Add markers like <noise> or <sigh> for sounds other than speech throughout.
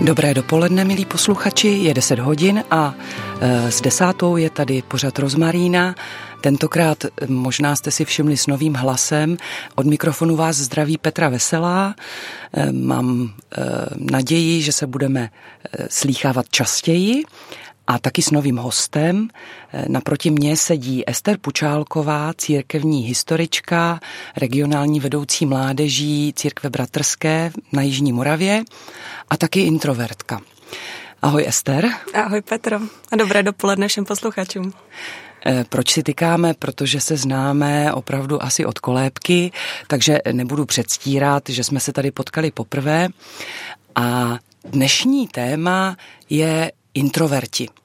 Dobré dopoledne, milí posluchači, je 10 hodin a e, s desátou je tady pořad Rozmarína. Tentokrát e, možná jste si všimli s novým hlasem. Od mikrofonu vás zdraví Petra Veselá. E, mám naději, že se budeme slýchávat častěji a taky s novým hostem. Naproti mně sedí Ester Pučálková, církevní historička, regionální vedoucí mládeží církve bratrské na Jižní Moravě a taky introvertka. Ahoj Ester. Ahoj Petro a dobré dopoledne všem posluchačům. Eh, proč si tykáme? Protože se známe opravdu asi od kolébky, takže nebudu předstírat, že jsme se tady potkali poprvé. A dnešní téma je introverti.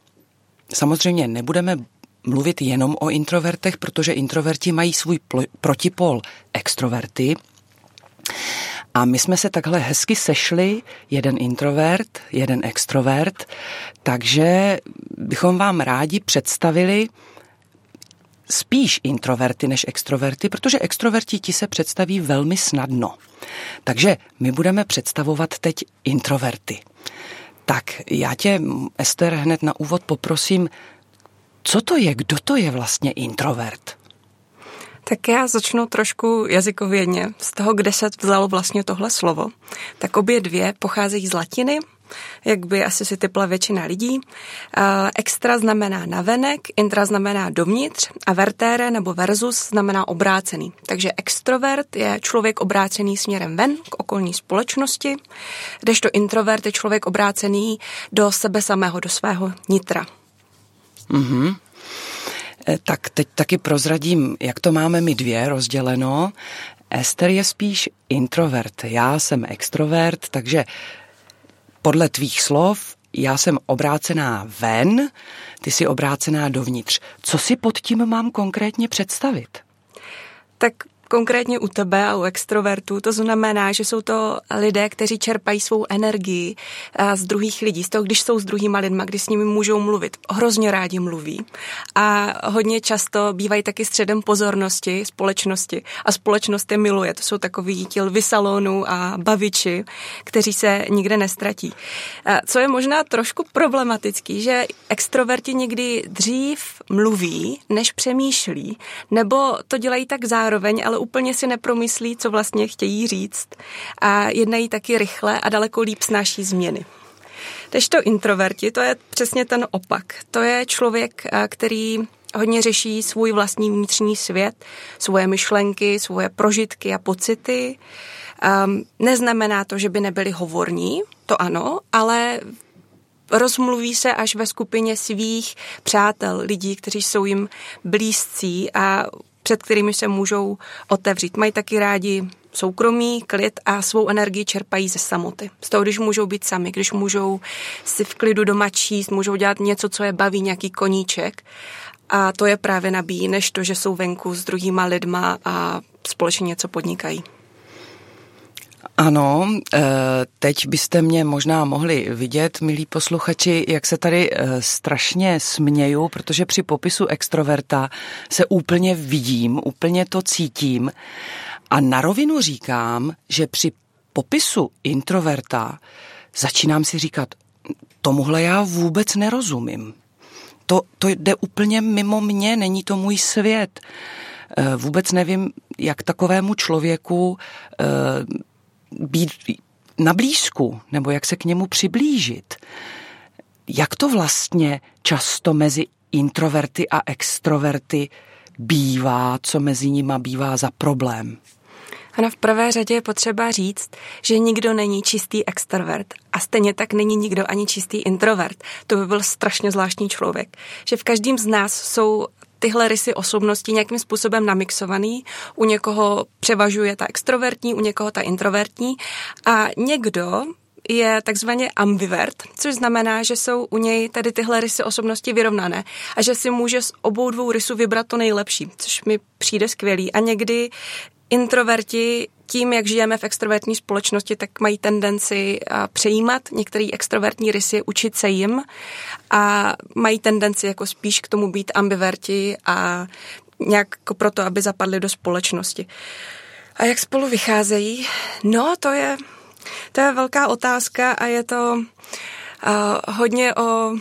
Samozřejmě nebudeme mluvit jenom o introvertech, protože introverti mají svůj protipol extroverty. A my jsme se takhle hezky sešli, jeden introvert, jeden extrovert, takže bychom vám rádi představili spíš introverty než extroverty, protože extroverti ti se představí velmi snadno. Takže my budeme představovat teď introverty. Tak já tě, Ester, hned na úvod poprosím, co to je, kdo to je vlastně introvert? Tak já začnu trošku jazykovědně z toho, kde se vzalo vlastně tohle slovo. Tak obě dvě pocházejí z latiny, jak by asi si typla většina lidí. Extra znamená navenek, intra znamená dovnitř a vertere nebo versus znamená obrácený. Takže extrovert je člověk obrácený směrem ven k okolní společnosti, kdežto introvert je člověk obrácený do sebe samého, do svého nitra. Mm-hmm. Tak teď taky prozradím, jak to máme my dvě rozděleno. Ester je spíš introvert, já jsem extrovert, takže podle tvých slov já jsem obrácená ven, ty jsi obrácená dovnitř. Co si pod tím mám konkrétně představit? Tak konkrétně u tebe a u extrovertů, to znamená, že jsou to lidé, kteří čerpají svou energii z druhých lidí, z toho, když jsou s druhýma lidma, když s nimi můžou mluvit. Hrozně rádi mluví a hodně často bývají taky středem pozornosti společnosti a společnost je miluje. To jsou takový ti lvy salonů a baviči, kteří se nikde nestratí. Co je možná trošku problematický, že extroverti někdy dřív mluví, než přemýšlí, nebo to dělají tak zároveň, ale úplně si nepromyslí, co vlastně chtějí říct a jednají taky rychle a daleko líp snáší změny. to introverti, to je přesně ten opak. To je člověk, který hodně řeší svůj vlastní vnitřní svět, svoje myšlenky, svoje prožitky a pocity. Um, neznamená to, že by nebyli hovorní, to ano, ale rozmluví se až ve skupině svých přátel, lidí, kteří jsou jim blízcí a před kterými se můžou otevřít. Mají taky rádi soukromí, klid a svou energii čerpají ze samoty. Z toho, když můžou být sami, když můžou si v klidu doma číst, můžou dělat něco, co je baví, nějaký koníček. A to je právě nabíjí, než to, že jsou venku s druhýma lidma a společně něco podnikají. Ano, eh, teď byste mě možná mohli vidět, milí posluchači, jak se tady eh, strašně směju, protože při popisu extroverta se úplně vidím, úplně to cítím. A na rovinu říkám, že při popisu introverta začínám si říkat, tomuhle já vůbec nerozumím. To, to jde úplně mimo mě, není to můj svět. Eh, vůbec nevím, jak takovému člověku být na blízku, nebo jak se k němu přiblížit. Jak to vlastně často mezi introverty a extroverty bývá, co mezi nimi bývá za problém? Ano, v prvé řadě je potřeba říct, že nikdo není čistý extrovert a stejně tak není nikdo ani čistý introvert. To by byl strašně zvláštní člověk. Že v každém z nás jsou tyhle rysy osobnosti nějakým způsobem namixovaný. U někoho převažuje ta extrovertní, u někoho ta introvertní a někdo je takzvaně ambivert, což znamená, že jsou u něj tady tyhle rysy osobnosti vyrovnané a že si může z obou dvou rysů vybrat to nejlepší, což mi přijde skvělý. A někdy introverti tím, jak žijeme v extrovertní společnosti, tak mají tendenci přejímat některé extrovertní rysy, učit se jim a mají tendenci jako spíš k tomu být ambiverti a nějak jako proto, aby zapadli do společnosti. A jak spolu vycházejí? No, to je To je velká otázka a je to uh, hodně o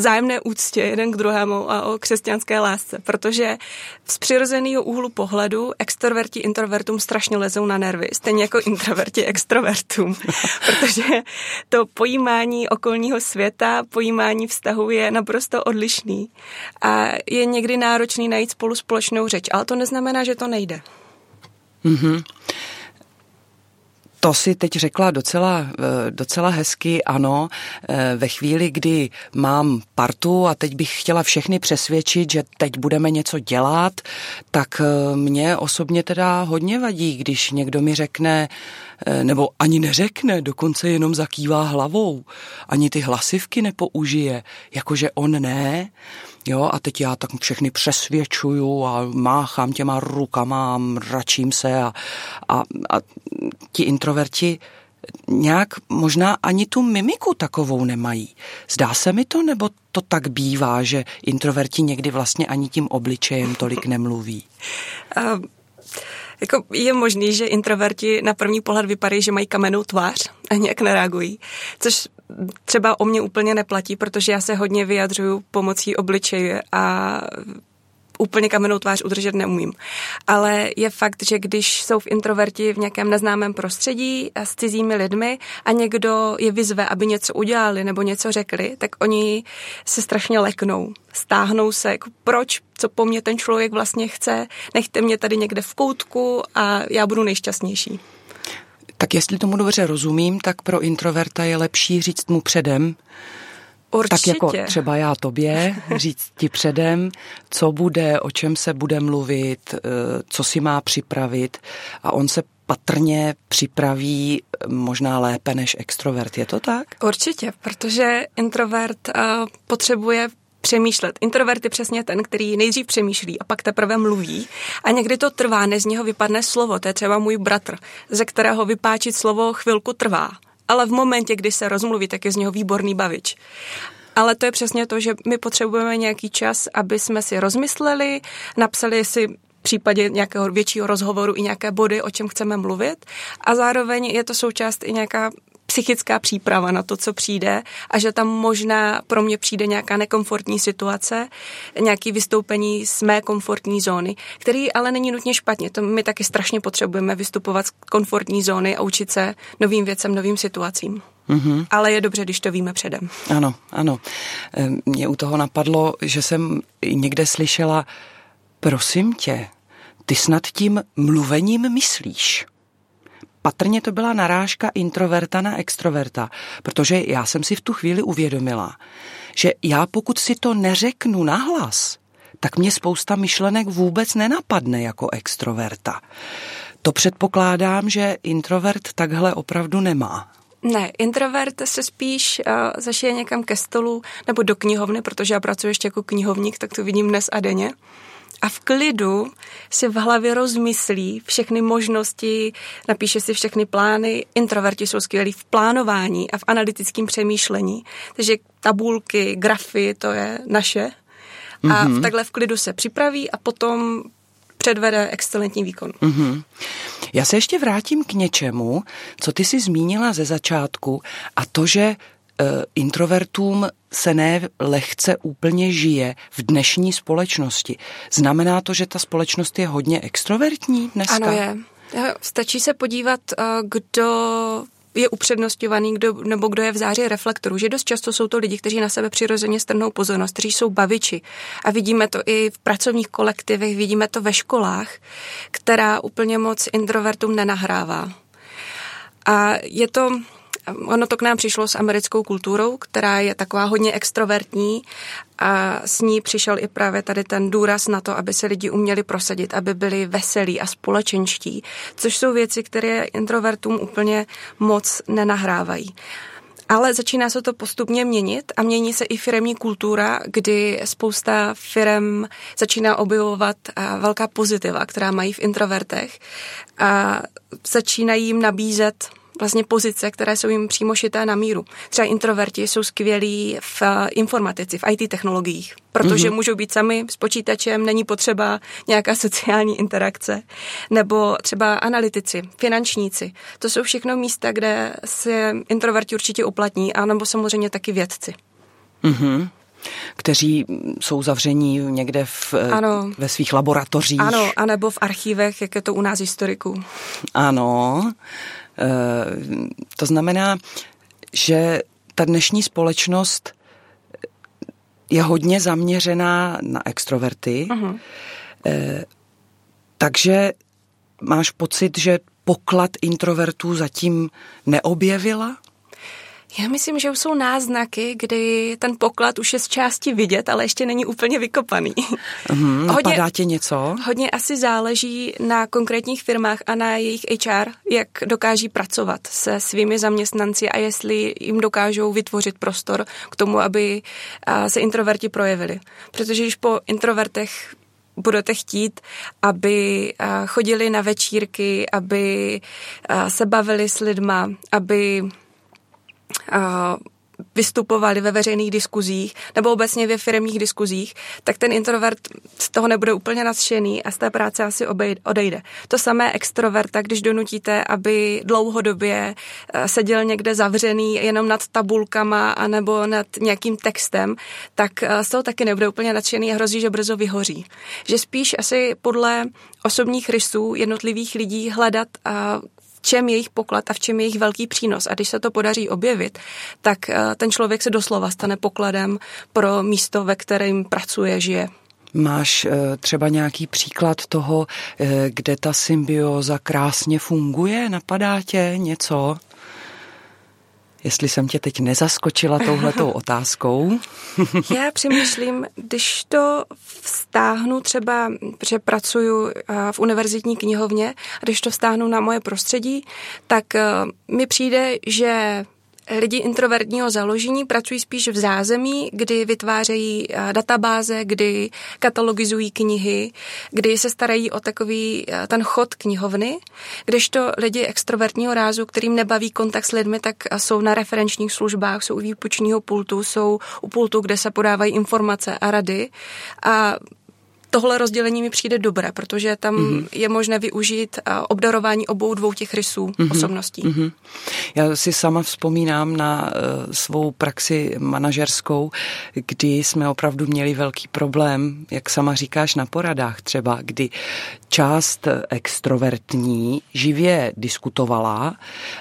vzájemné úctě jeden k druhému a o křesťanské lásce, protože z přirozeného úhlu pohledu extroverti introvertům strašně lezou na nervy, stejně jako introverti extrovertům, <laughs> protože to pojímání okolního světa, pojímání vztahu je naprosto odlišný a je někdy náročný najít spolu společnou řeč, ale to neznamená, že to nejde. Mm-hmm. To si teď řekla docela, eh, docela hezky, ano. Eh, ve chvíli, kdy mám partu a teď bych chtěla všechny přesvědčit, že teď budeme něco dělat, tak eh, mě osobně teda hodně vadí, když někdo mi řekne, nebo ani neřekne, dokonce jenom zakývá hlavou, ani ty hlasivky nepoužije, jakože on ne. Jo, a teď já tak všechny přesvědčuju a máchám těma rukama mračím se a, a, a ti introverti nějak možná ani tu mimiku takovou nemají. Zdá se mi to, nebo to tak bývá, že introverti někdy vlastně ani tím obličejem tolik nemluví? Uh, jako je možný, že introverti na první pohled vypadají, že mají kamennou tvář a nějak nereagují, což třeba o mě úplně neplatí, protože já se hodně vyjadřuju pomocí obličeje a úplně kamennou tvář udržet neumím. Ale je fakt, že když jsou v introverti v nějakém neznámém prostředí s cizími lidmi a někdo je vyzve, aby něco udělali nebo něco řekli, tak oni se strašně leknou. Stáhnou se, jako proč, co po mně ten člověk vlastně chce, nechte mě tady někde v koutku a já budu nejšťastnější. Tak jestli tomu dobře rozumím, tak pro introverta je lepší říct mu předem, Určitě. Tak jako třeba já tobě, <laughs> říct ti předem, co bude, o čem se bude mluvit, eh, co si má připravit a on se patrně připraví možná lépe než extrovert. Je to tak? Určitě, protože introvert uh, potřebuje přemýšlet. Introvert je přesně ten, který nejdřív přemýšlí a pak teprve mluví. A někdy to trvá, než z něho vypadne slovo. To je třeba můj bratr, ze kterého vypáčit slovo chvilku trvá. Ale v momentě, kdy se rozmluví, tak je z něho výborný bavič. Ale to je přesně to, že my potřebujeme nějaký čas, aby jsme si rozmysleli, napsali si v případě nějakého většího rozhovoru i nějaké body, o čem chceme mluvit. A zároveň je to součást i nějaká psychická příprava na to, co přijde a že tam možná pro mě přijde nějaká nekomfortní situace, nějaký vystoupení z mé komfortní zóny, který ale není nutně špatně. To my taky strašně potřebujeme vystupovat z komfortní zóny a učit se novým věcem, novým situacím. Mm-hmm. Ale je dobře, když to víme předem. Ano, ano. Mě u toho napadlo, že jsem někde slyšela, prosím tě, ty snad tím mluvením myslíš. Patrně to byla narážka introverta na extroverta, protože já jsem si v tu chvíli uvědomila, že já pokud si to neřeknu nahlas, tak mě spousta myšlenek vůbec nenapadne jako extroverta. To předpokládám, že introvert takhle opravdu nemá. Ne, introvert se spíš uh, zašije někam ke stolu nebo do knihovny, protože já pracuji ještě jako knihovník, tak to vidím dnes a denně a v klidu si v hlavě rozmyslí všechny možnosti, napíše si všechny plány. Introverti jsou skvělí v plánování a v analytickém přemýšlení. Takže tabulky, grafy, to je naše. A mm-hmm. takhle v klidu se připraví a potom předvede excelentní výkon. Mm-hmm. Já se ještě vrátím k něčemu, co ty si zmínila ze začátku a to, že introvertům se ne lehce úplně žije v dnešní společnosti. Znamená to, že ta společnost je hodně extrovertní dneska? Ano je. Stačí se podívat, eh, kdo je upřednostňovaný, kdo, nebo kdo je v záři reflektoru, že dost často jsou to lidi, kteří na sebe přirozeně strhnou pozornost, kteří jsou baviči. A vidíme to i v pracovních kolektivech, vidíme to ve školách, která úplně moc introvertům nenahrává. A je to, ono to k nám přišlo s americkou kulturou, která je taková hodně extrovertní a s ní přišel i právě tady ten důraz na to, aby se lidi uměli prosadit, aby byli veselí a společenští, což jsou věci, které introvertům úplně moc nenahrávají. Ale začíná se to postupně měnit a mění se i firemní kultura, kdy spousta firem začíná objevovat velká pozitiva, která mají v introvertech a začínají jim nabízet vlastně pozice, které jsou jim přímo šité na míru. Třeba introverti jsou skvělí v eh, informatici, v IT technologiích, protože mm-hmm. můžou být sami s počítačem, není potřeba nějaká <laughs> sociální interakce. Nebo třeba analytici, finančníci. To jsou všechno místa, kde se introverti určitě uplatní, a nebo samozřejmě taky vědci. Mm-hmm kteří jsou zavření někde v, ano. ve svých laboratořích. Ano, anebo v archívech, jak je to u nás historiků. Ano, to znamená, že ta dnešní společnost je hodně zaměřená na extroverty, uh-huh. takže máš pocit, že poklad introvertů zatím neobjevila? Já myslím, že už jsou náznaky, kdy ten poklad už je z části vidět, ale ještě není úplně vykopaný. Mm, hodně, napadá tě něco? Hodně asi záleží na konkrétních firmách a na jejich HR, jak dokáží pracovat se svými zaměstnanci a jestli jim dokážou vytvořit prostor k tomu, aby se introverti projevili. Protože když po introvertech budete chtít, aby chodili na večírky, aby se bavili s lidma, aby vystupovali ve veřejných diskuzích nebo obecně ve firmních diskuzích, tak ten introvert z toho nebude úplně nadšený a z té práce asi odejde. To samé extroverta, když donutíte, aby dlouhodobě eh, seděl někde zavřený jenom nad tabulkama anebo nad nějakým textem, tak eh, z toho taky nebude úplně nadšený a hrozí, že brzo vyhoří. Že spíš asi podle osobních rysů jednotlivých lidí hledat čem je jejich poklad a v čem je jejich velký přínos. A když se to podaří objevit, tak eh, ten člověk se doslova stane pokladem pro místo, ve kterém pracuje, žije. Máš eh, třeba nějaký příklad toho, eh, kde ta symbioza krásně funguje? Napadá tě něco? Jestli jsem tě teď nezaskočila touhletou <laughs> otázkou. <laughs> Já přemýšlím, když to vztáhnu třeba, že pracuju eh, v univerzitní knihovně, a když to vztáhnu na moje prostředí, tak eh, mi přijde, že lidi introvertního založení pracují spíš v zázemí, kdy vytvářejí eh, databáze, kdy katalogizují knihy, kdy se starají o takový eh, ten chod knihovny, kdežto lidi extrovertního rázu, kterým nebaví kontakt s lidmi, tak eh, jsou na referenčních službách, jsou u výpočního pultu, jsou u pultu, kde se podávají informace a rady. A tohle rozdělení mi přijde dobré, protože tam mm-hmm. je možné využít obdarování obou dvou těch rysů mm-hmm. osobností. Mm-hmm. Já si sama vzpomínám na uh, svou praxi manažerskou, kdy jsme opravdu měli velký problém, jak sama říkáš, na poradách třeba, kdy část extrovertní živě diskutovala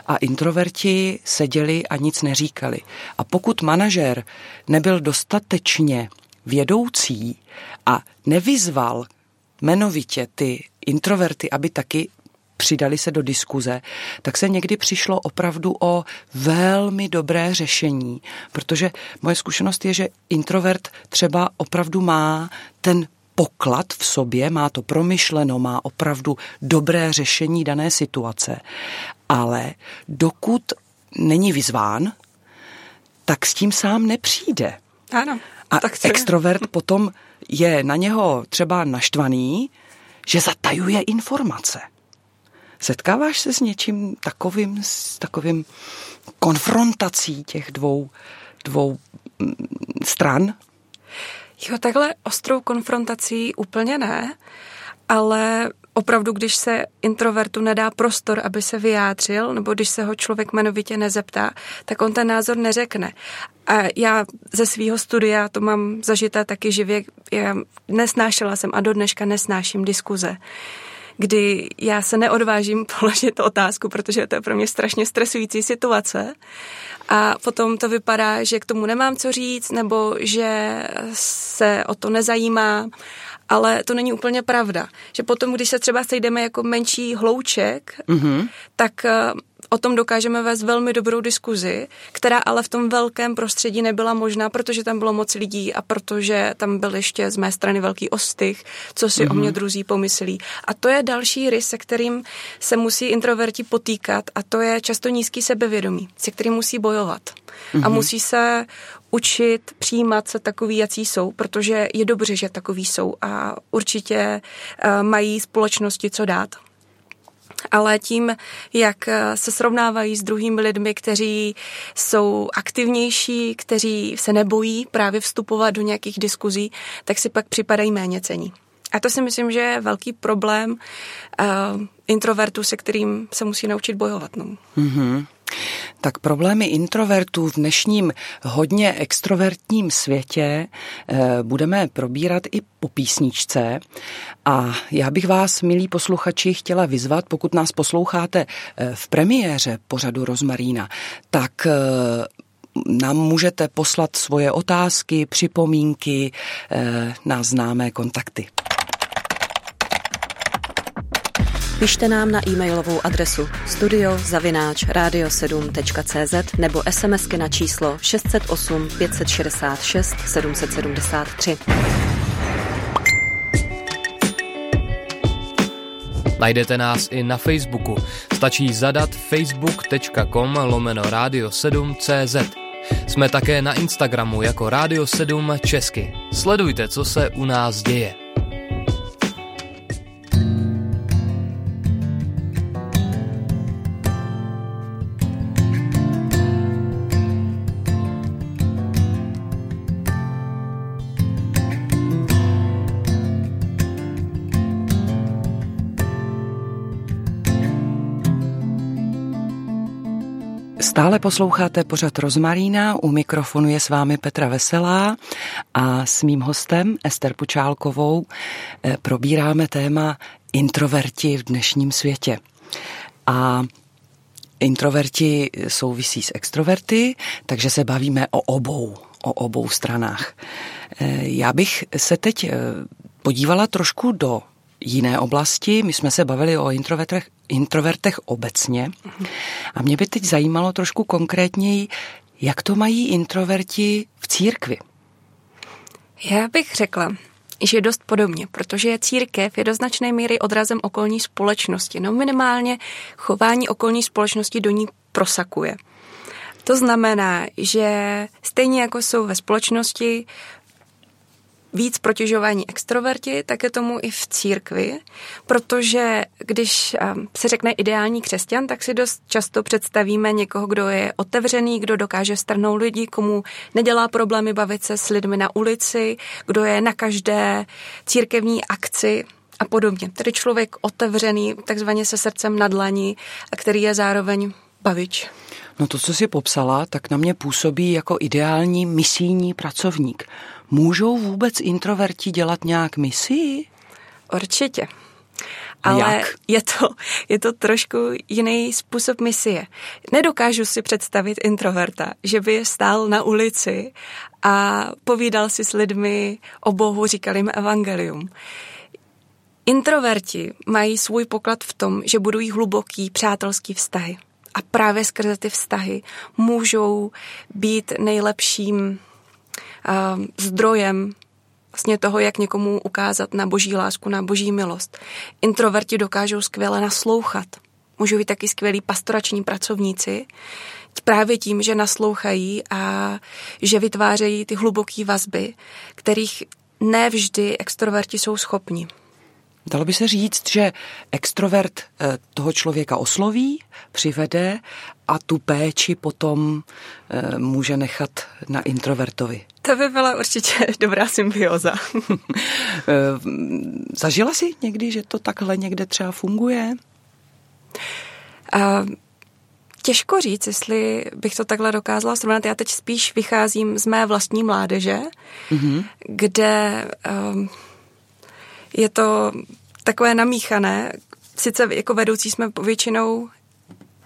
a introverti seděli a nic neříkali. A pokud manažer nebyl dostatečně vědoucí a nevyzval jmenovitě ty introverty, aby taky přidali se do diskuze, tak se někdy přišlo opravdu o velmi dobré řešení, protože moje zkušenost je, že introvert třeba opravdu má ten poklad v sobě, má to promyšleno, má opravdu dobré řešení dané situace, ale dokud není vyzván, tak s tím sám nepřijde. Ano. A tak extrovert potom je na něho třeba naštvaný, že zatajuje informace. Setkáváš se s něčím takovým, s takovým konfrontací těch dvou, dvou mm, stran? Jo, takhle ostrou konfrontací úplně ne, ale opravdu, když se introvertu nedá prostor, aby se vyjádřil, nebo když se ho člověk jmenovitě nezeptá, tak on ten názor neřekne. A já ze svého studia to mám zažité taky živě. Já nesnášela jsem a do dneška nesnáším diskuze kdy já se neodvážím <laughs> položit otázku, protože to je pro mě strašně stresující situace. A potom to vypadá, že k tomu nemám co říct, nebo že se o to nezajímá ale to není úplně pravda. Že potom, když se třeba sejdeme jako menší hlouček, mm-hmm. tak eh, o tom dokážeme vést velmi dobrou diskuzi, která ale v tom velkém prostředí nebyla možná, protože tam bylo moc lidí a protože tam byl ještě z mé strany velký ostych, co si mm-hmm. o mě mhm. druzí pomyslí. A to je další rys, se kterým se musí introverti potýkat a to je často nízký sebevědomí, se kterým musí bojovat. Mm-hmm. A mhm. musí se učit přijímat se takový, jací jsou, protože je dobře, že takový jsou a určitě uh, mají společnosti co dát. ale tím, jak se srovnávají s druhými lidmi, kteří jsou aktivnější, kteří se nebojí právě vstupovat do nějakých diskuzí, tak si pak připadají méně cení. A to si myslím, že je velký problém uh, introvertů, se kterým se musí naučit bojovat. No. Mm-hmm. Tak problémy introvertů v dnešním hodně extrovertním světě eh, budeme probírat i po písničce. A já bych vás, milí posluchači, chtěla vyzvat, pokud nás posloucháte eh, v premiéře pořadu Rozmarína, tak eh, nám můžete poslat svoje otázky, připomínky na známé kontakty. Pište nám na e-mailovou adresu studiozavináč radio7.cz nebo smsky na číslo 608 566 773. Najdete nás i na Facebooku. Stačí zadat facebook.com lomeno radio7.cz. Jsme také na Instagramu jako Radio 7 Česky. Sledujte, co se u nás děje. Stále posloucháte pořad Rozmarína, u mikrofonu je s vámi Petra Veselá a s mým hostem Ester Pučálkovou eh, probíráme téma introverti v dnešním světě. A introverti souvisí s extroverty, takže se bavíme o obou, o obou stranách. Eh, já bych se teď eh, podívala trošku do jiné oblasti. My jsme se bavili o introvertech, introvertech obecně a mě by teď zajímalo trošku konkrétněji, jak to mají introverti v církvi. Já bych řekla, že dost podobně, protože církev je do značné míry odrazem okolní společnosti. No minimálně chování okolní společnosti do ní prosakuje. To znamená, že stejně jako jsou ve společnosti víc protěžování extroverti, tak je tomu i v církvi, protože když se řekne ideální křesťan, tak si dost často představíme někoho, kdo je otevřený, kdo dokáže strnout lidi, komu nedělá problémy bavit se s lidmi na ulici, kdo je na každé církevní akci a podobně. Tedy člověk otevřený, takzvaně se srdcem na dlaní, a který je zároveň bavič. No to, co si popsala, tak na mě působí jako ideální misijní pracovník. Můžou vůbec introverti dělat nějak misii? Určitě. Ale Jak? Je, to, je to trošku jiný způsob misie. Nedokážu si představit introverta, že by stál na ulici a povídal si s lidmi o Bohu, říkal jim evangelium. Introverti mají svůj poklad v tom, že budují hluboký přátelský vztahy. A právě skrze ty vztahy můžou být nejlepším zdrojem vlastně toho, jak někomu ukázat na boží lásku, na boží milost. Introverti dokážou skvěle naslouchat. Můžou být taky skvělí pastorační pracovníci, právě tím, že naslouchají a že vytvářejí ty hluboké vazby, kterých nevždy extroverti jsou schopni. Dalo by se říct, že extrovert eh, toho člověka osloví, přivede a tu péči potom eh, může nechat na introvertovi. To by byla určitě <laughs> dobrá symbioza. <laughs> Eh, zažila jsi někdy, že to takhle někde třeba funguje? A těžko říct, jestli bych to takhle dokázala srovnat. Já teď spíš vycházím z mé vlastní mládeže, mm-hmm. kde um, je to takové namíchané. Sice jako vedoucí jsme většinou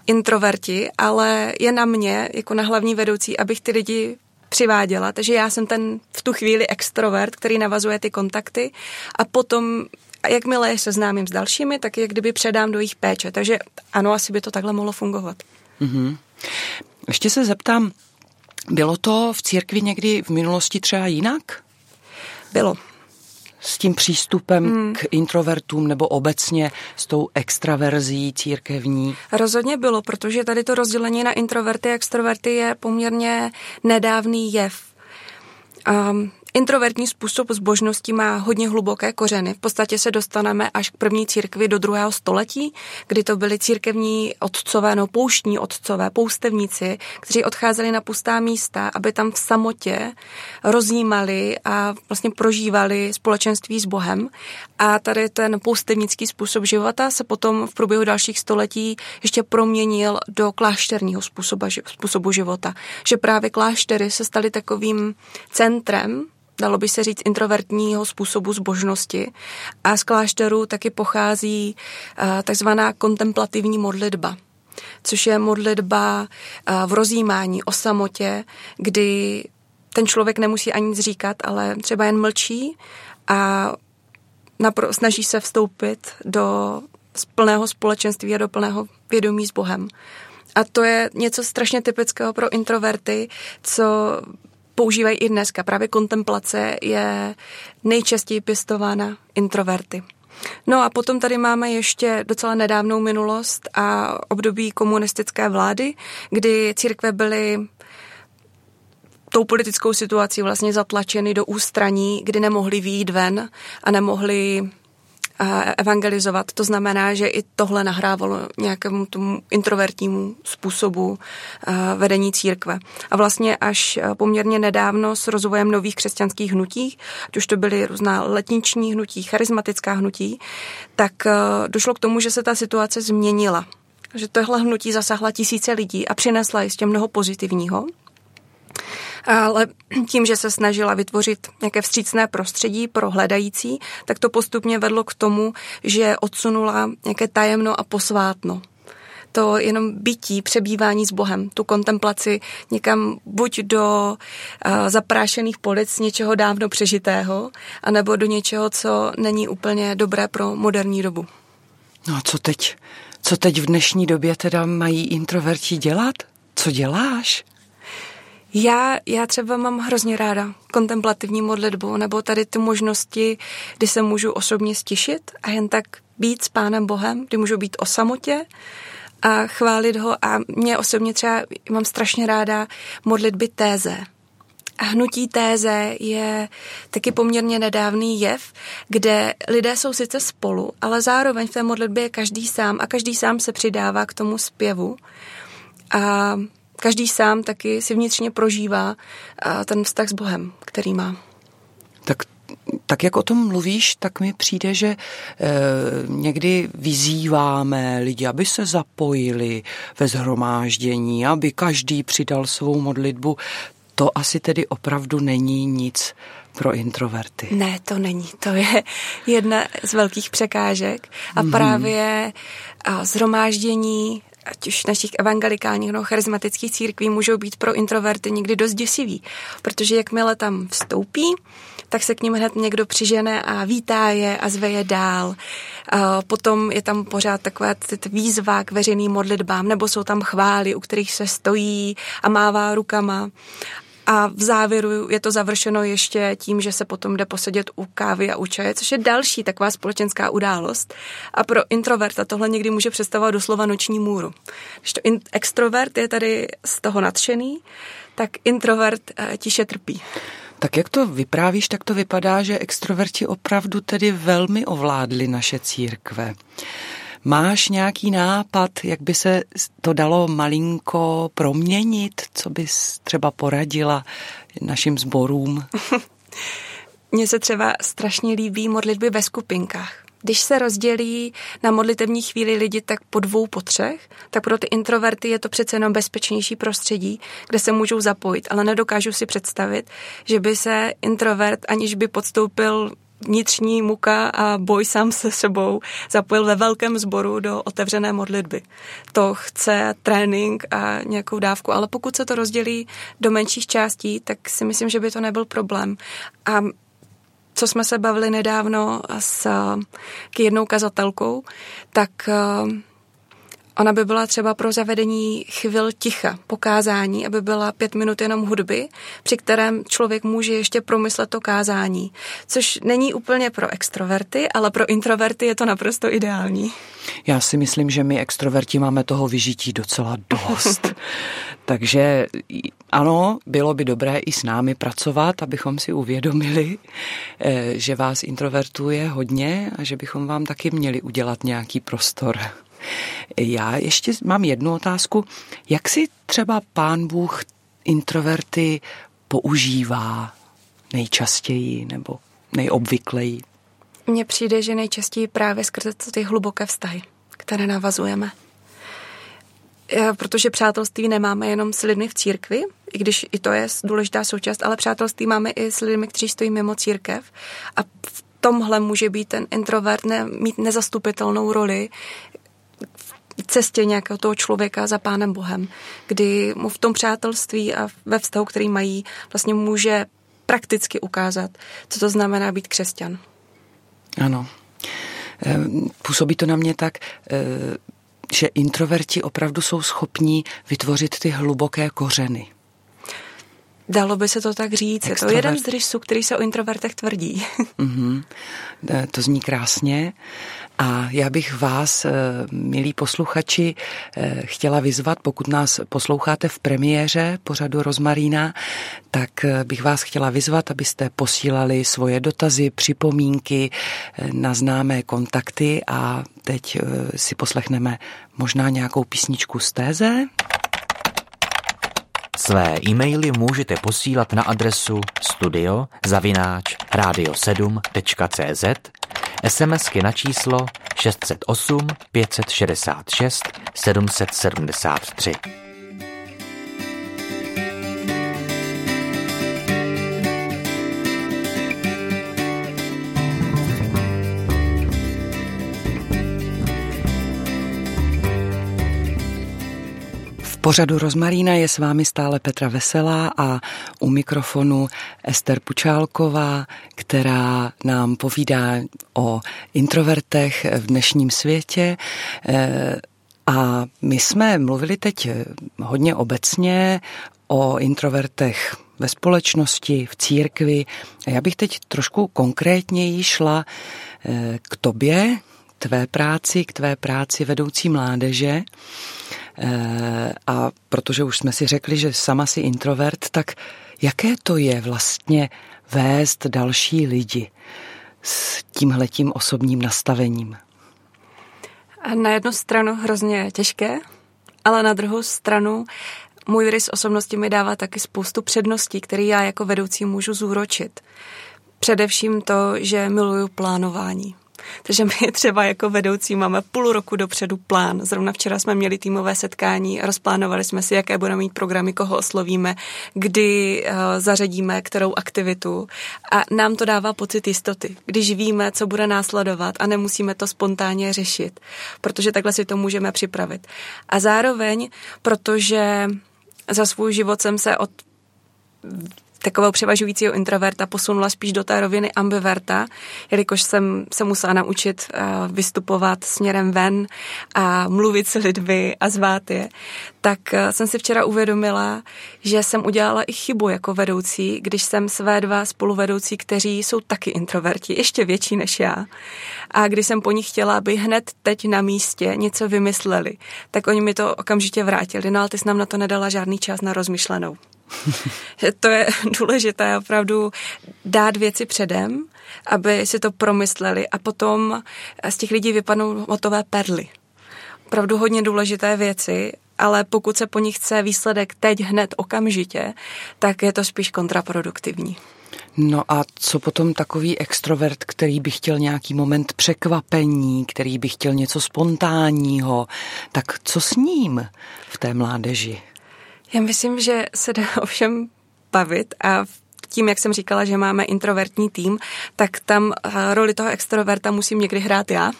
introverti, ale je na mě, jako na hlavní vedoucí, abych ty lidi přiváděla. Takže já jsem ten v tu chvíli extrovert, který navazuje ty kontakty a potom jakmile je seznámím s dalšími, tak je kdyby předám do jejich péče. Takže ano, asi by to takhle mohlo fungovat. Mm-hmm. Ještě se zeptám, bylo to v církvi někdy v minulosti třeba jinak? Bylo s tím přístupem hmm. k introvertům nebo obecně s tou extraverzí církevní? Rozhodně bylo, protože tady to rozdělení na introverty a extroverty je poměrně nedávný jev. Um, introvertní způsob zbožnosti má hodně hluboké kořeny. V podstatě se dostaneme až k první církvi do druhého století, kdy to byly církevní otcové, no pouštní otcové, poustevníci, kteří odcházeli na pustá místa, aby tam v samotě rozjímali a vlastně prožívali společenství s Bohem. A tady ten poustevnický způsob života se potom v průběhu dalších století ještě proměnil do klášterního způsobu, způsobu života. Že právě kláštery se staly takovým centrem dalo by se říct, introvertního způsobu zbožnosti. A z klášterů taky pochází eh, takzvaná kontemplativní modlitba, což je modlitba eh, v rozjímání o samotě, kdy ten člověk nemusí ani nic říkat, ale třeba jen mlčí a napro- snaží se vstoupit do plného společenství a do plného vědomí s Bohem. A to je něco strašně typického pro introverty, co používají i dneska. Právě kontemplace je nejčastěji pěstována introverty. No a potom tady máme ještě docela nedávnou minulost a období komunistické vlády, kdy církve byly tou politickou situací vlastně zatlačeny do ústraní, kdy nemohli výjít ven a nemohli evangelizovat. To znamená, že i tohle nahrávalo nějakému tomu introvertnímu způsobu vedení církve. A vlastně až poměrně nedávno s rozvojem nových křesťanských hnutí, ať už to byly různá letniční hnutí, charismatická hnutí, tak došlo k tomu, že se ta situace změnila. Že tohle hnutí zasahla tisíce lidí a přinesla jistě mnoho pozitivního ale tím, že se snažila vytvořit nějaké vstřícné prostředí pro hledající, tak to postupně vedlo k tomu, že odsunula nějaké tajemno a posvátno to jenom bytí, přebývání s Bohem, tu kontemplaci někam buď do uh, zaprášených polic něčeho dávno přežitého, anebo do něčeho, co není úplně dobré pro moderní dobu. No a co teď? Co teď v dnešní době teda mají introverti dělat? Co děláš? Já, já třeba mám hrozně ráda kontemplativní modlitbu nebo tady ty možnosti, kdy se můžu osobně stišit a jen tak být s Pánem Bohem, kdy můžu být o samotě a chválit ho a mě osobně třeba mám strašně ráda modlitby téze. A hnutí téze je taky poměrně nedávný jev, kde lidé jsou sice spolu, ale zároveň v té modlitbě je každý sám a každý sám se přidává k tomu zpěvu. A každý sám taky si vnitřně prožívá ten vztah s Bohem, který má. Tak tak jak o tom mluvíš, tak mi přijde, že e, někdy vyzýváme lidi, aby se zapojili ve zhromáždění, aby každý přidal svou modlitbu. To asi tedy opravdu není nic pro introverty. Ne, to není. To je jedna z velkých překážek. A mm-hmm. právě zhromáždění ať už našich evangelikálních nebo charismatických církví můžou být pro introverty někdy dost děsivý, protože jakmile tam vstoupí, tak se k ním hned někdo přižene a vítá je a zve je dál. A potom je tam pořád takové výzva k veřejným modlitbám, nebo jsou tam chvály, u kterých se stojí a mává rukama. A v závěru je to završeno ještě tím, že se potom jde posedět u kávy a u čaje, což je další taková společenská událost. A pro introverta tohle někdy může představovat doslova noční můru. Když to in- extrovert je tady z toho nadšený, tak introvert e, tiše trpí. Tak jak to vyprávíš, tak to vypadá, že extroverti opravdu tedy velmi ovládli naše církve. Máš nějaký nápad, jak by se to dalo malinko proměnit? Co bys třeba poradila našim sborům? <laughs> Mně se třeba strašně líbí modlitby ve skupinkách. Když se rozdělí na modlitevní chvíli lidi tak po dvou, po třech, tak pro ty introverty je to přece jenom bezpečnější prostředí, kde se můžou zapojit, ale nedokážu si představit, že by se introvert, aniž by podstoupil vnitřní muka a boj sám se sebou zapojil ve velkém sboru do otevřené modlitby. To chce trénink a nějakou dávku, ale pokud se to rozdělí do menších částí, tak si myslím, že by to nebyl problém. A co jsme se bavili nedávno s k jednou kazatelkou, tak Ona by byla třeba pro zavedení chvil ticha, pokázání, aby byla pět minut jenom hudby, při kterém člověk může ještě promyslet to kázání. Což není úplně pro extroverty, ale pro introverty je to naprosto ideální. Já si myslím, že my extroverti máme toho vyžití docela dost. <laughs> Takže ano, bylo by dobré i s námi pracovat, abychom si uvědomili, eh, že vás introvertů je hodně a že bychom vám taky měli udělat nějaký prostor. Já ještě mám jednu otázku. Jak si třeba pán Bůh introverty používá nejčastěji nebo nejobvykleji? Mně přijde, že nejčastěji právě skrze ty hluboké vztahy, které navazujeme. Protože přátelství nemáme jenom s lidmi v církvi, i když i to je důležitá součást, ale přátelství máme i s lidmi, kteří stojí mimo církev. A v tomhle může být ten introvert ne, mít nezastupitelnou roli, cestě nějakého toho člověka za Pánem Bohem, kdy mu v tom přátelství a ve vztahu, který mají, vlastně může prakticky ukázat, co to znamená být křesťan. Ano. Eh, působí to na mě tak, eh, že introverti opravdu jsou schopní vytvořit ty hluboké kořeny. Dalo by se to tak říct. Extrovert. Je to jeden z rysů, který se o introvertech tvrdí. Mm-hmm. <laughs> To zní krásně. A já bych vás, eh, milí posluchači, eh, chtěla vyzvat, pokud nás posloucháte v premiéře pořadu Rozmarína, tak bych vás chtěla vyzvat, abyste posílali svoje dotazy, připomínky na známé kontakty a teď si poslechneme možná nějakou písničku z téze. Své e-maily můžete posílat na adresu studio zavináč radio7.cz SMSky na číslo 608 566 773. pořadu Rozmarína je s vámi stále Petra Veselá a u mikrofonu Ester Pučálková, která nám povídá o introvertech v dnešním světě. Eh, a my jsme mluvili teď hodně obecně o introvertech ve společnosti, v církvi. A já bych teď trošku konkrétněji šla eh, k tobě, tvé práci, k tvé práci vedoucí mládeže. Eh, a protože už jsme si řekli, že sama si introvert, tak jaké to je vlastně vést další lidi s tímhletím osobním nastavením? A na jednu stranu hrozně těžké, ale na druhou stranu můj rys osobnosti mi dává taky spoustu předností, které já jako vedoucí můžu zúročit. Především to, že miluju plánování. Takže my <laughs> třeba jako vedoucí máme půl roku dopředu plán. Zrovna včera jsme měli týmové setkání, rozplánovali jsme si, jaké budeme mít programy, koho oslovíme, kdy uh, zařadíme kterou aktivitu. A nám to dává pocit jistoty, když víme, co bude následovat a nemusíme to spontánně řešit, protože takhle si to můžeme připravit. A zároveň, protože za svůj život jsem se od takového převažujícího introverta posunula spíš do té roviny ambiverta, jelikož jsem se musela naučit eh, vystupovat směrem ven a mluvit s lidmi a zvát je, tak eh, jsem si včera uvědomila, že jsem udělala i chybu jako vedoucí, když jsem své dva spoluvedoucí, kteří jsou taky introverti, ještě větší než já. A když jsem po nich chtěla, aby hned teď na místě něco vymysleli, tak oni mi to okamžitě vrátili. No ale ty jsi nám na to nedala žádný čas na rozmyšlenou. <laughs> to je důležité opravdu dát věci předem, aby si to promysleli a potom z těch lidí vypadnou hotové perly. Opravdu hodně důležité věci, ale pokud se po nich chce výsledek teď, hned, okamžitě, tak je to spíš kontraproduktivní. No a co potom takový extrovert, který by chtěl nějaký moment překvapení, který by chtěl něco spontánního, tak co s ním v té mládeži? Já myslím, že se dá <laughs> ovšem bavit a tím, jak jsem říkala, že máme introvertní tým, tak tam eh, roli toho extroverta musím někdy hrát já.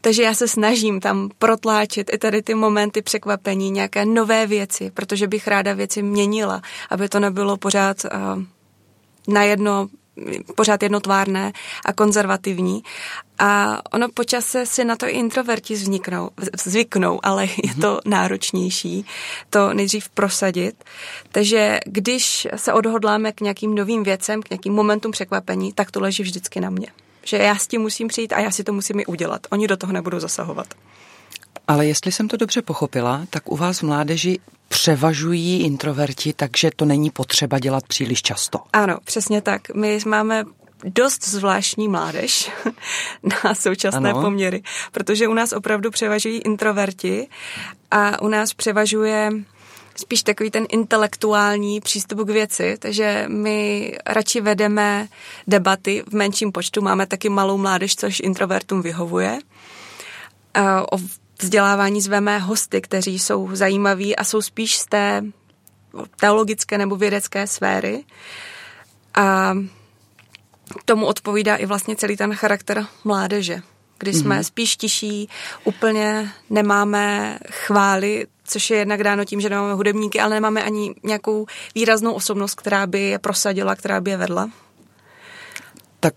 Takže já se snažím tam protláčet i tady ty momenty překvapení, nějaké nové věci, protože bych ráda věci měnila, aby to nebylo pořád uh, na jedno pořád jednotvárné a konzervativní. A ono počase si na to i introverti vzniknou, zvyknou, ale je to náročnější to nejdřív prosadit. Takže když se odhodláme k nějakým novým věcem, k nějakým momentům překvapení, tak to leží vždycky na mě. Že já s tím musím přijít a já si to musím i udělat. Oni do toho nebudou zasahovat. Ale jestli jsem to dobře pochopila, tak u vás v mládeži převažují introverti, takže to není potřeba dělat příliš často. Ano, přesně tak. My máme dost zvláštní mládež <laughs> na současné ano. poměry, protože u nás opravdu převažují introverti a u nás převažuje spíš takový ten intelektuální přístup k věci, takže my radši vedeme debaty v menším počtu, máme taky malou mládež, což introvertům vyhovuje. O vzdělávání zveme hosty, kteří jsou zajímaví a jsou spíš z té teologické nebo vědecké sféry. A tomu odpovídá i vlastně celý ten charakter mládeže, kdy jsme mm-hmm. spíš tiší, úplně nemáme chvály, což je jednak dáno tím, že nemáme hudebníky, ale nemáme ani nějakou výraznou osobnost, která by je prosadila, která by je vedla. Tak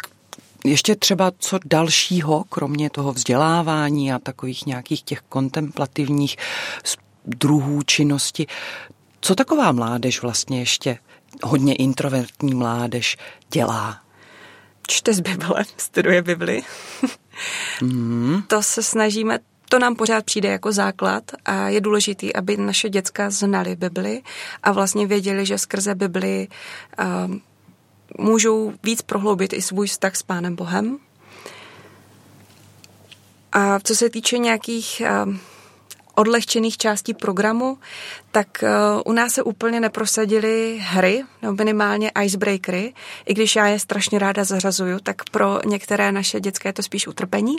ještě třeba co dalšího, kromě toho vzdělávání a takových nějakých těch kontemplativních druhů činnosti, co taková mládež vlastně ještě, hodně introvertní mládež, dělá? Čte z Bible, studuje Bibli. mm. To se snažíme to nám pořád přijde jako základ a je důležité, aby naše děcka znali Bibli a vlastně věděli, že skrze Bibli uh, můžou víc prohloubit i svůj vztah s Pánem Bohem. A co se týče nějakých uh, odlehčených částí programu, tak uh, u nás se úplně neprosadily hry, nebo minimálně icebreakery, i když já je strašně ráda zařazuju, tak pro některé naše dětské je to spíš utrpení,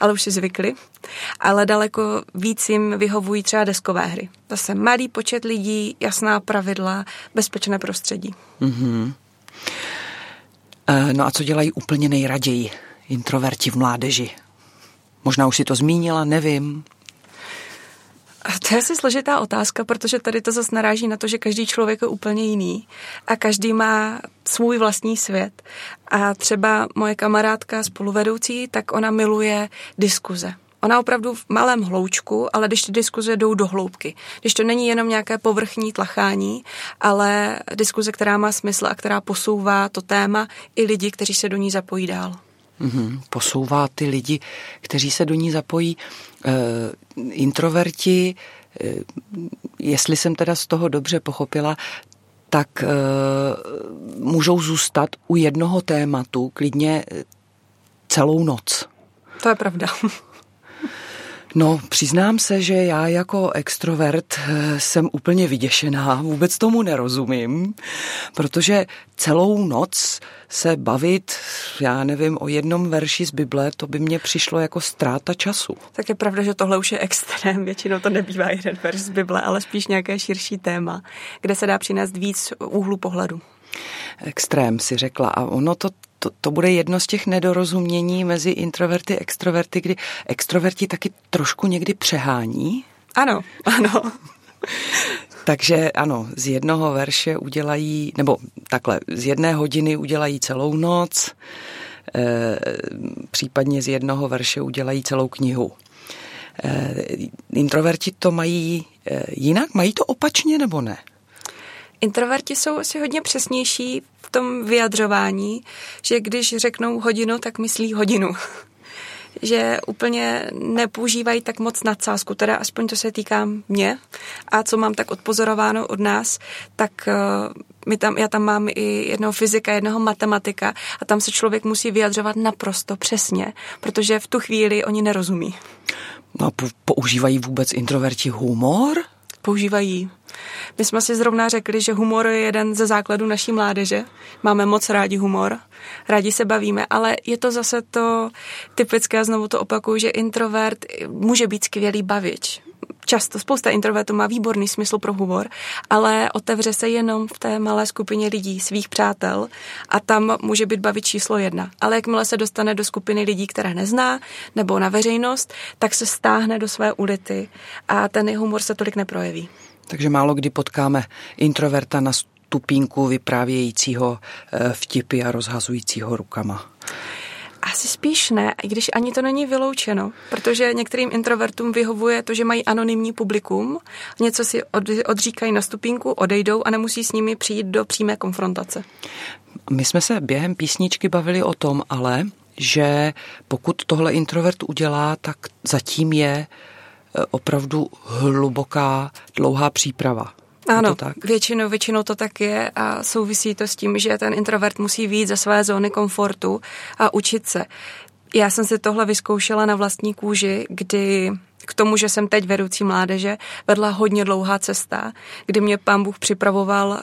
ale už si zvykli. Ale daleko víc jim vyhovují třeba deskové hry. Zase malý počet lidí, jasná pravidla, bezpečné prostředí. Mm-hmm. No a co dělají úplně nejraději introverti v mládeži? Možná už si to zmínila, nevím. To je asi složitá otázka, protože tady to zase naráží na to, že každý člověk je úplně jiný a každý má svůj vlastní svět. A třeba moje kamarádka spoluvedoucí, tak ona miluje diskuze. Ona opravdu v malém hloučku, ale když ty diskuze jdou do hloubky. Když to není jenom nějaké povrchní tlachání, ale diskuze, která má smysl a která posouvá to téma i lidi, kteří se do ní zapojí dál. Mm-hmm. Posouvá ty lidi, kteří se do ní zapojí. E, introverti, e, jestli jsem teda z toho dobře pochopila, tak e, můžou zůstat u jednoho tématu klidně celou noc. To je pravda. <laughs> No, přiznám se, že já jako extrovert eh, jsem úplně vyděšená, vůbec tomu nerozumím, protože celou noc se bavit, já nevím, o jednom verši z Bible, to by mě přišlo jako ztráta času. Tak je pravda, že tohle už je extrém, většinou to nebývá jeden verš z Bible, ale spíš nějaké širší téma, kde se dá přinést víc úhlu pohledu extrém, si řekla. A ono to to, to bude jedno z těch nedorozumění mezi introverty a extroverty, kdy extroverti taky trošku někdy přehání. Ano, ano. Takže ano, z jednoho verše udělají, nebo takhle, z jedné hodiny udělají celou noc, e, případně z jednoho verše udělají celou knihu. E, introverti to mají e, jinak? Mají to opačně nebo ne? Introverti jsou asi hodně přesnější v tom vyjadřování, že když řeknou hodinu, tak myslí hodinu. <laughs> že úplně nepoužívají tak moc nadsázku, teda aspoň to se týká mě a co mám tak odpozorováno od nás, tak uh, my tam, já tam mám i jednoho fyzika, jednoho matematika a tam se člověk musí vyjadřovat naprosto přesně, protože v tu chvíli oni nerozumí. No, používají vůbec introverti humor? Používají. My jsme si zrovna řekli, že humor je jeden ze základů naší mládeže. Máme moc rádi humor, rádi se bavíme, ale je to zase to typické, znovu to opakuju, že introvert může být skvělý bavič. Často spousta introvertů má výborný smysl pro humor, ale otevře se jenom v té malé skupině lidí, svých přátel a tam může být bavit číslo jedna. Ale jakmile se dostane do skupiny lidí, které nezná, nebo na veřejnost, tak se stáhne do své ulity a ten humor se tolik neprojeví. Takže málo kdy potkáme introverta na stupínku vyprávějícího eh, vtipy a rozhazujícího rukama. Asi spíš ne, i když ani to není vyloučeno, protože některým introvertům vyhovuje to, že mají anonymní publikum, něco si odříkají na stupínku, odejdou a nemusí s nimi přijít do přímé konfrontace. My jsme se během písničky bavili o tom, ale že pokud tohle introvert udělá, tak zatím je e, opravdu hluboká, dlouhá příprava. Ano, to tak? Většinou, většinou to tak je a souvisí to s tím, že ten introvert musí výjít ze své zóny komfortu a učit se. Já jsem si tohle vyzkoušela na vlastní kůži, kdy k tomu, že jsem teď vedoucí mládeže, vedla hodně dlouhá cesta, kdy mě pán Bůh připravoval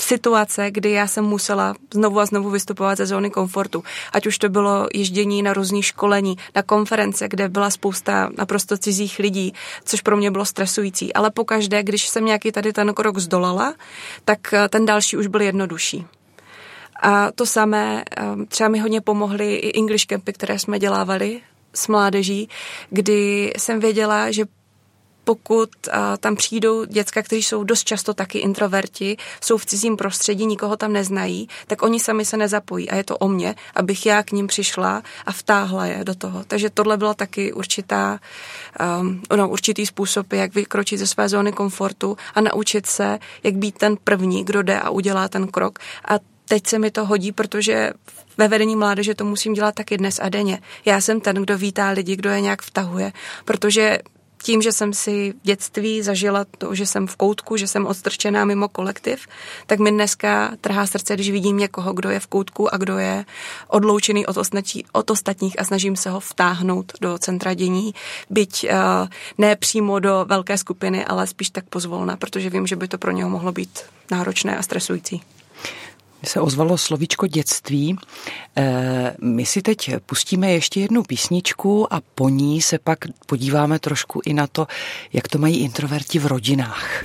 situace, kdy já jsem musela znovu a znovu vystupovat ze zóny komfortu. Ať už to bylo ježdění na různý školení, na konference, kde byla spousta naprosto cizích lidí, což pro mě bylo stresující. Ale pokaždé, když jsem nějaký tady ten krok zdolala, tak eh, ten další už byl jednodušší. A to samé, eh, třeba mi hodně pomohly i English campy, které jsme dělávali s mládeží, kdy jsem věděla, že pokud tam přijdou děcka, kteří jsou dost často taky introverti, jsou v cizím prostředí, nikoho tam neznají, tak oni sami se nezapojí a je to o mě, abych já k ním přišla a vtáhla je do toho. Takže tohle byla taky určitá, um, no, určitý způsob, jak vykročit ze své zóny komfortu a naučit se, jak být ten první, kdo jde a udělá ten krok. A teď se mi to hodí, protože ve vedení mládeže to musím dělat taky dnes a denně. Já jsem ten, kdo vítá lidi, kdo je nějak vtahuje, protože tím, že jsem si v dětství zažila to, že jsem v koutku, že jsem odstrčená mimo kolektiv, tak mi dneska trhá srdce, když vidím někoho, kdo je v koutku a kdo je odloučený od, ostatní, od ostatních a snažím se ho vtáhnout do centra dění, byť uh, ne přímo do velké skupiny, ale spíš tak pozvolna, protože vím, že by to pro něho mohlo být náročné a stresující se ozvalo slovíčko dětství. Eh, my si teď pustíme ještě jednu písničku a po ní se pak podíváme trošku i na to, jak to mají introverti v rodinách.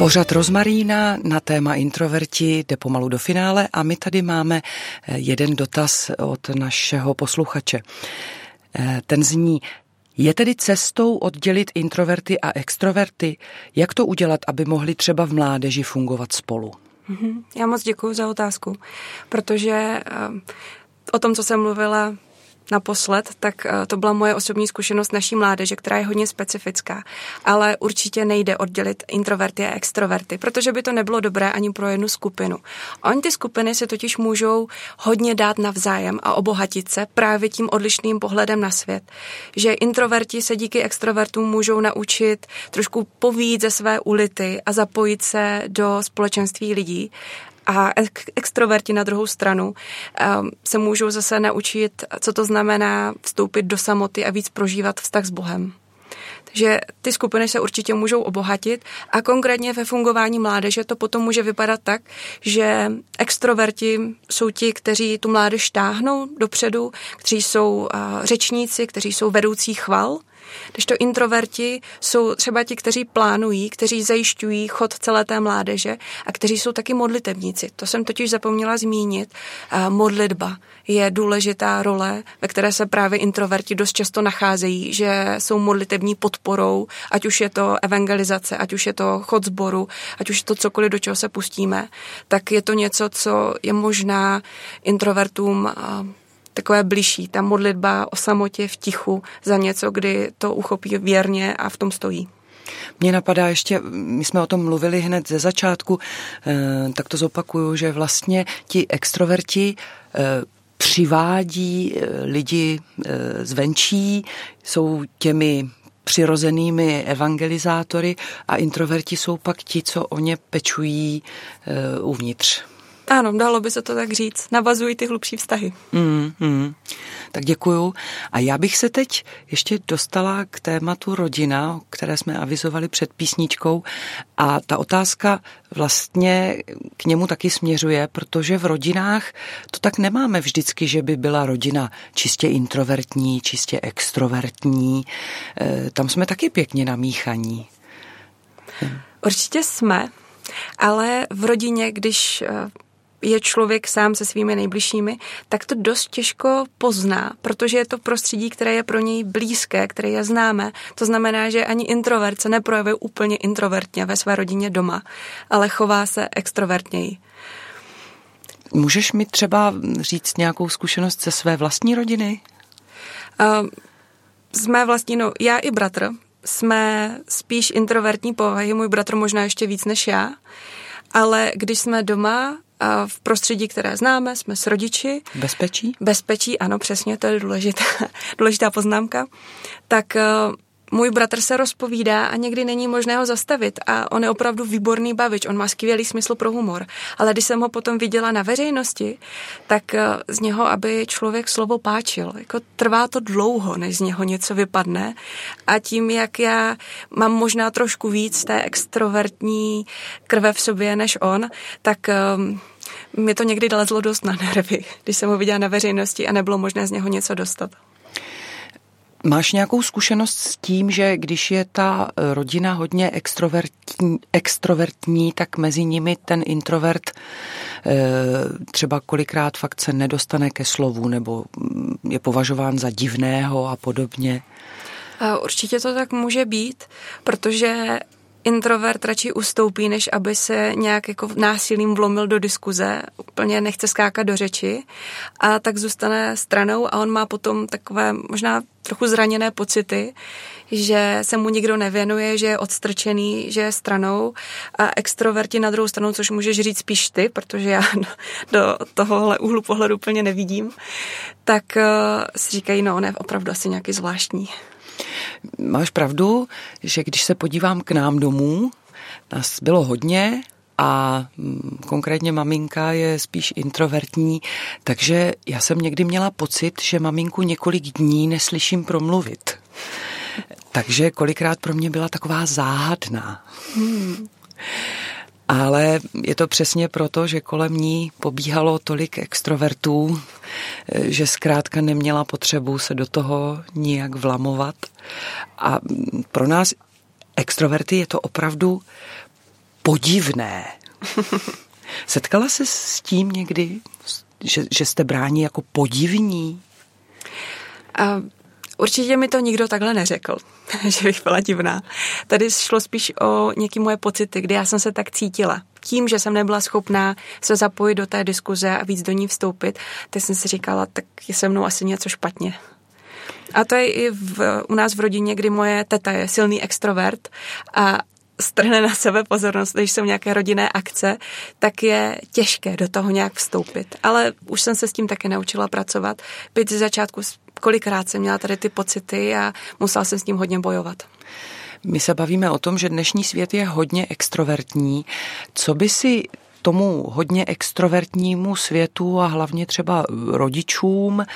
Pořad Rozmarína na téma introverti jde pomalu do finále a my tady máme eh, jeden dotaz od našeho posluchače. Eh, ten zní, je tedy cestou oddělit introverty a extroverty? Jak to udělat, aby mohli třeba v mládeži fungovat spolu? Mhm. Já moc děkuji za otázku, protože eh, o tom, co jsem mluvila naposled, tak eh, to byla moje osobní zkušenost naší mládeže, která je hodně specifická. Ale určitě nejde oddělit introverty a extroverty, protože by to nebylo dobré ani pro jednu skupinu. Oni ty skupiny se totiž můžou hodně dát navzájem a obohatit se právě tím odlišným pohledem na svět. Že introverti se díky extrovertům můžou naučit trošku povít ze své ulity a zapojit se do společenství lidí a extroverti na druhou stranu um, se můžou zase naučit, co to znamená vstoupit do samoty a víc prožívat vztah s Bohem. Takže ty skupiny se určitě můžou obohatit a konkrétně ve fungování mládeže to potom může vypadat tak, že extroverti jsou ti, kteří tu mládež táhnou dopředu, kteří jsou uh, řečníci, kteří jsou vedoucí chval když to introverti jsou třeba ti, kteří plánují, kteří zajišťují chod celé té mládeže a kteří jsou taky modlitebníci. To jsem totiž zapomněla zmínit. Modlitba je důležitá role, ve které se právě introverti dost často nacházejí, že jsou modlitební podporou, ať už je to evangelizace, ať už je to chod sboru, ať už je to cokoliv, do čeho se pustíme, tak je to něco, co je možná introvertům takové bližší, ta modlitba o samotě v tichu za něco, kdy to uchopí věrně a v tom stojí. Mně napadá ještě, my jsme o tom mluvili hned ze začátku, eh, tak to zopakuju, že vlastně ti extroverti eh, přivádí eh, lidi zvenčí, jsou těmi přirozenými evangelizátory a introverti jsou pak ti, co o ně pečují uvnitř. Ano, dalo by se to tak říct. Navazují ty hlubší vztahy. Mm, mm. Tak děkuju. A já bych se teď ještě dostala k tématu rodina, které jsme avizovali před písničkou. A ta otázka vlastně k němu taky směřuje, protože v rodinách to tak nemáme vždycky, že by byla rodina čistě introvertní, čistě extrovertní. E, tam jsme taky pěkně namíchaní. Určitě jsme, ale v rodině, když je člověk sám se svými nejbližšími, tak to dost těžko pozná, protože je to prostředí, které je pro něj blízké, které je známe. To znamená, že ani introvert se neprojevuje úplně introvertně ve své rodině doma, ale chová se extrovertněji. Můžeš mi třeba říct nějakou zkušenost ze své vlastní rodiny? Uh, z mé vlastní, no já i bratr jsme spíš introvertní povahy, můj bratr možná ještě víc než já, ale když jsme doma, v prostředí, které známe, jsme s rodiči. Bezpečí? Bezpečí, ano, přesně, to je důležitá, <laughs> důležitá poznámka. Tak můj bratr se rozpovídá a někdy není možné ho zastavit a on je opravdu výborný bavič, on má skvělý smysl pro humor. Ale když jsem ho potom viděla na veřejnosti, tak eh, z něho, aby člověk slovo páčil, jako trvá to dlouho, než z něho něco vypadne a tím, jak já mám možná trošku víc té extrovertní krve v sobě než on, tak um, mi to někdy lezlo dost na nervy, když jsem ho viděla na veřejnosti a nebylo možné z něho něco dostat. Máš nějakou zkušenost s tím, že když je ta rodina hodně extrovertní, extrovertní tak mezi nimi ten introvert eh, třeba kolikrát fakt se nedostane ke slovu nebo je považován za divného a podobně? Určitě to tak může být, protože introvert radši ustoupí, než aby se nějak jako násilím vlomil do diskuze, úplně nechce skákat do řeči a tak zůstane stranou a on má potom takové možná trochu zraněné pocity, že se mu nikdo nevěnuje, že je odstrčený, že je stranou a extroverti na druhou stranu, což můžeš říct spíš ty, protože já <laughs> do tohohle úhlu pohledu úplně nevidím, tak uh, si říkají, no on je opravdu asi nějaký zvláštní. Máš pravdu, že když se podívám k nám domů, nás bylo hodně a mm, konkrétně maminka je spíš introvertní, takže já jsem někdy měla pocit, že maminku několik dní neslyším promluvit. Takže kolikrát pro mě byla taková záhadná. Hmm. Ale je to přesně proto, že kolem ní pobíhalo tolik extrovertů, že zkrátka neměla potřebu se do toho nijak vlamovat. A pro nás extroverty je to opravdu podivné. <laughs> Setkala se s tím někdy, že, že jste bráni jako podivní? A určitě mi to nikdo takhle neřekl, <laughs> že bych byla divná. Tady šlo spíš o nějaké moje pocity, kdy já jsem se tak cítila. Tím, že jsem nebyla schopná se zapojit do té diskuze a víc do ní vstoupit, tak jsem si říkala, tak je se mnou asi něco špatně. A to je i v, u nás v rodině, kdy moje teta je silný extrovert a strhne na sebe pozornost, když jsou nějaké rodinné akce, tak je těžké do toho nějak vstoupit. Ale už jsem se s tím také naučila pracovat. Byť ze začátku kolikrát jsem měla tady ty pocity a musela jsem s tím hodně bojovat. My se bavíme o tom, že dnešní svět je hodně extrovertní. Co by si tomu hodně extrovertnímu světu a hlavně třeba rodičům eh,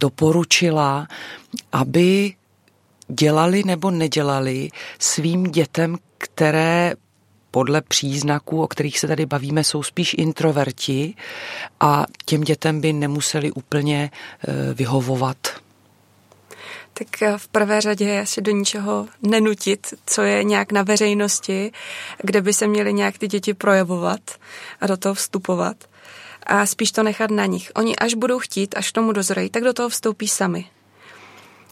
doporučila, aby dělali nebo nedělali svým dětem, které podle příznaků, o kterých se tady bavíme, jsou spíš introverti a těm dětem by nemuseli úplně eh, vyhovovat. Tak eh, v prvé řadě je asi do ničeho nenutit, co je nějak na veřejnosti, kde by se měly nějak ty děti projevovat a do toho vstupovat. A spíš to nechat na nich. Oni až budou chtít, až tomu dozrají, tak do toho vstoupí sami.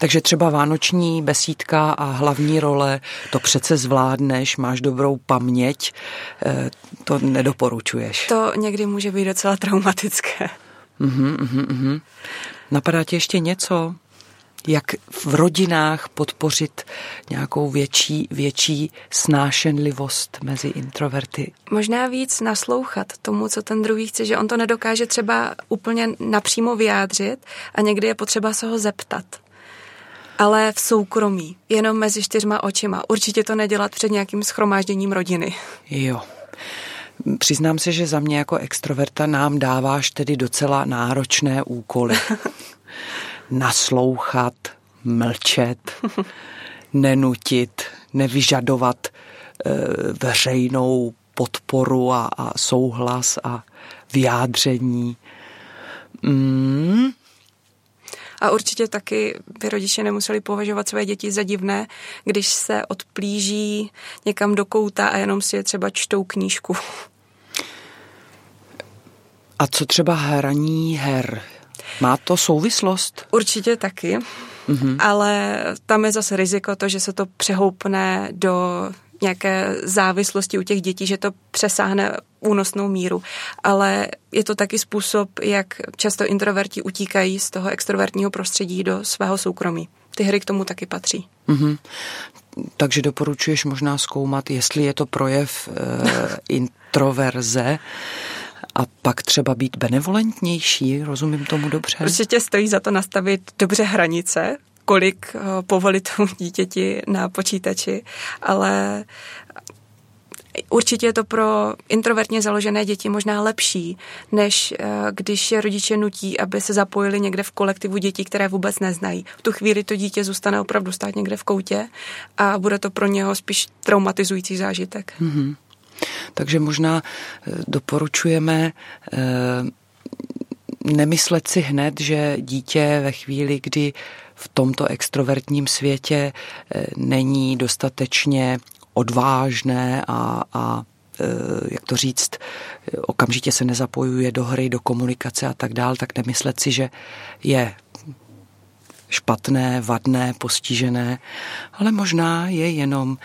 Takže třeba vánoční besídka a hlavní role, to přece zvládneš, máš dobrou paměť, eh, to nedoporučuješ. To někdy může být docela traumatické. Uhum, uhum, uhum. Napadá ti ještě něco? Jak v rodinách podpořit nějakou větší, větší snášenlivost mezi introverty? Možná víc naslouchat tomu, co ten druhý chce, že on to nedokáže třeba úplně napřímo vyjádřit a někdy je potřeba se ho zeptat ale v soukromí, jenom mezi čtyřma očima. Určitě to nedělat před nějakým schromážděním rodiny. Jo. Přiznám se, že za mě jako extroverta nám dáváš tedy docela náročné úkoly. <laughs> Naslouchat, mlčet, nenutit, nevyžadovat e, veřejnou podporu a, a souhlas a vyjádření. Mm, a určitě taky by rodiče nemuseli považovat své děti za divné, když se odplíží někam do kouta a jenom si je třeba čtou knížku. A co třeba hraní her? Má to souvislost? Určitě taky, mm-hmm. ale tam je zase riziko to, že se to přehoupne do nějaké závislosti u těch dětí, že to přesáhne únosnou míru. Ale je to taky způsob, jak často introverti utíkají z toho extrovertního prostředí do svého soukromí. Ty hry k tomu taky patří. Mm-hmm. Takže doporučuješ možná zkoumat, jestli je to projev e, <laughs> introverze, a pak třeba být benevolentnější, rozumím tomu dobře? Určitě stojí za to nastavit dobře hranice, kolik eh, povolit tomu dítěti na počítači, ale Určitě je to pro introvertně založené děti možná lepší, než eh, když je rodiče nutí, aby se zapojili někde v kolektivu dětí, které vůbec neznají. V tu chvíli to dítě zůstane opravdu stát někde v koutě a bude to pro něho spíš traumatizující zážitek. Mm-hmm. Takže možná eh, doporučujeme nemyslet si hned, že dítě ve chvíli, kdy v tomto extrovertním světě eh, není dostatečně odvážné a, a eh, jak to říct, okamžitě se nezapojuje do hry, do komunikace a tak dál, tak nemyslet si, že je špatné, vadné, postižené, ale možná je jenom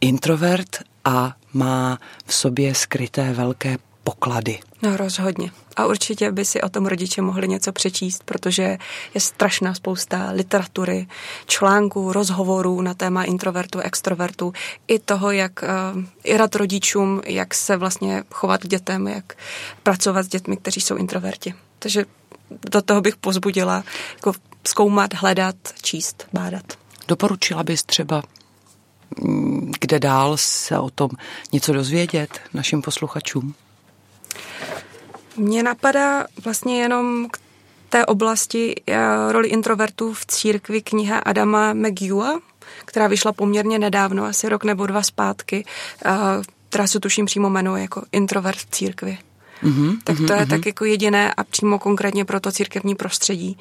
introvert a má v sobě skryté velké poklady. No rozhodně. A určitě by si o tom rodiče mohli něco přečíst, protože je strašná spousta literatury, článků, rozhovorů na téma introvertu, extrovertu, i toho, jak uh, i rad rodičům, jak se vlastně chovat k dětem, jak pracovat s dětmi, kteří jsou introverti. Takže do toho bych pozbudila jako zkoumat, hledat, číst, bádat. Doporučila bys třeba mm, kde dál se o tom něco dozvědět našim posluchačům? Mně napadá vlastně jenom k té oblasti eh, roli introvertů v církvi kniha Adama McGewa, která vyšla poměrně nedávno, asi rok nebo dva zpátky, eh, která se tuším přímo jmenuje jako Introvert v církvi. Mm-hmm, tak to mm-hmm. je mhm. tak jako jediné a přímo konkrétně pro to církevní prostředí.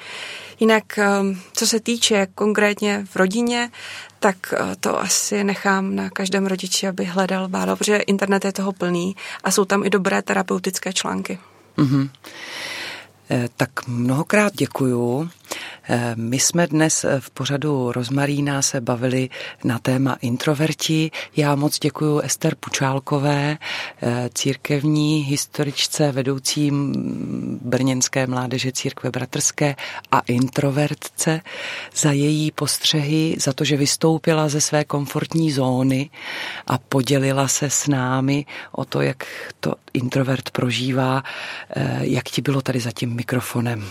Jinak, eh, co se týče konkrétně v rodině, tak to asi nechám na každém rodiči, aby hledal bádal, protože internet je toho plný a jsou tam i dobré terapeutické články. Mm-hmm. Tak mnohokrát děkuju. My jsme dnes v pořadu Rozmarína se bavili na téma introverti. Já moc děkuji Ester Pučálkové, církevní historičce, vedoucí Brněnské mládeže církve bratrské a introvertce za její postřehy, za to, že vystoupila ze své komfortní zóny a podělila se s námi o to, jak to introvert prožívá. Eh, jak ti bylo tady za tím mikrofonem?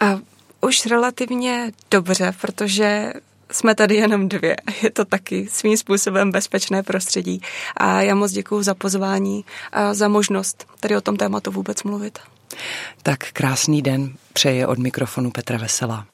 A už relativně dobře, protože jsme tady jenom dvě. Je to taky svým způsobem bezpečné prostředí. A já moc děkuji za pozvání a za možnost tady o tom tématu vůbec mluvit. Tak krásný den přeje od mikrofonu Petra Veselá.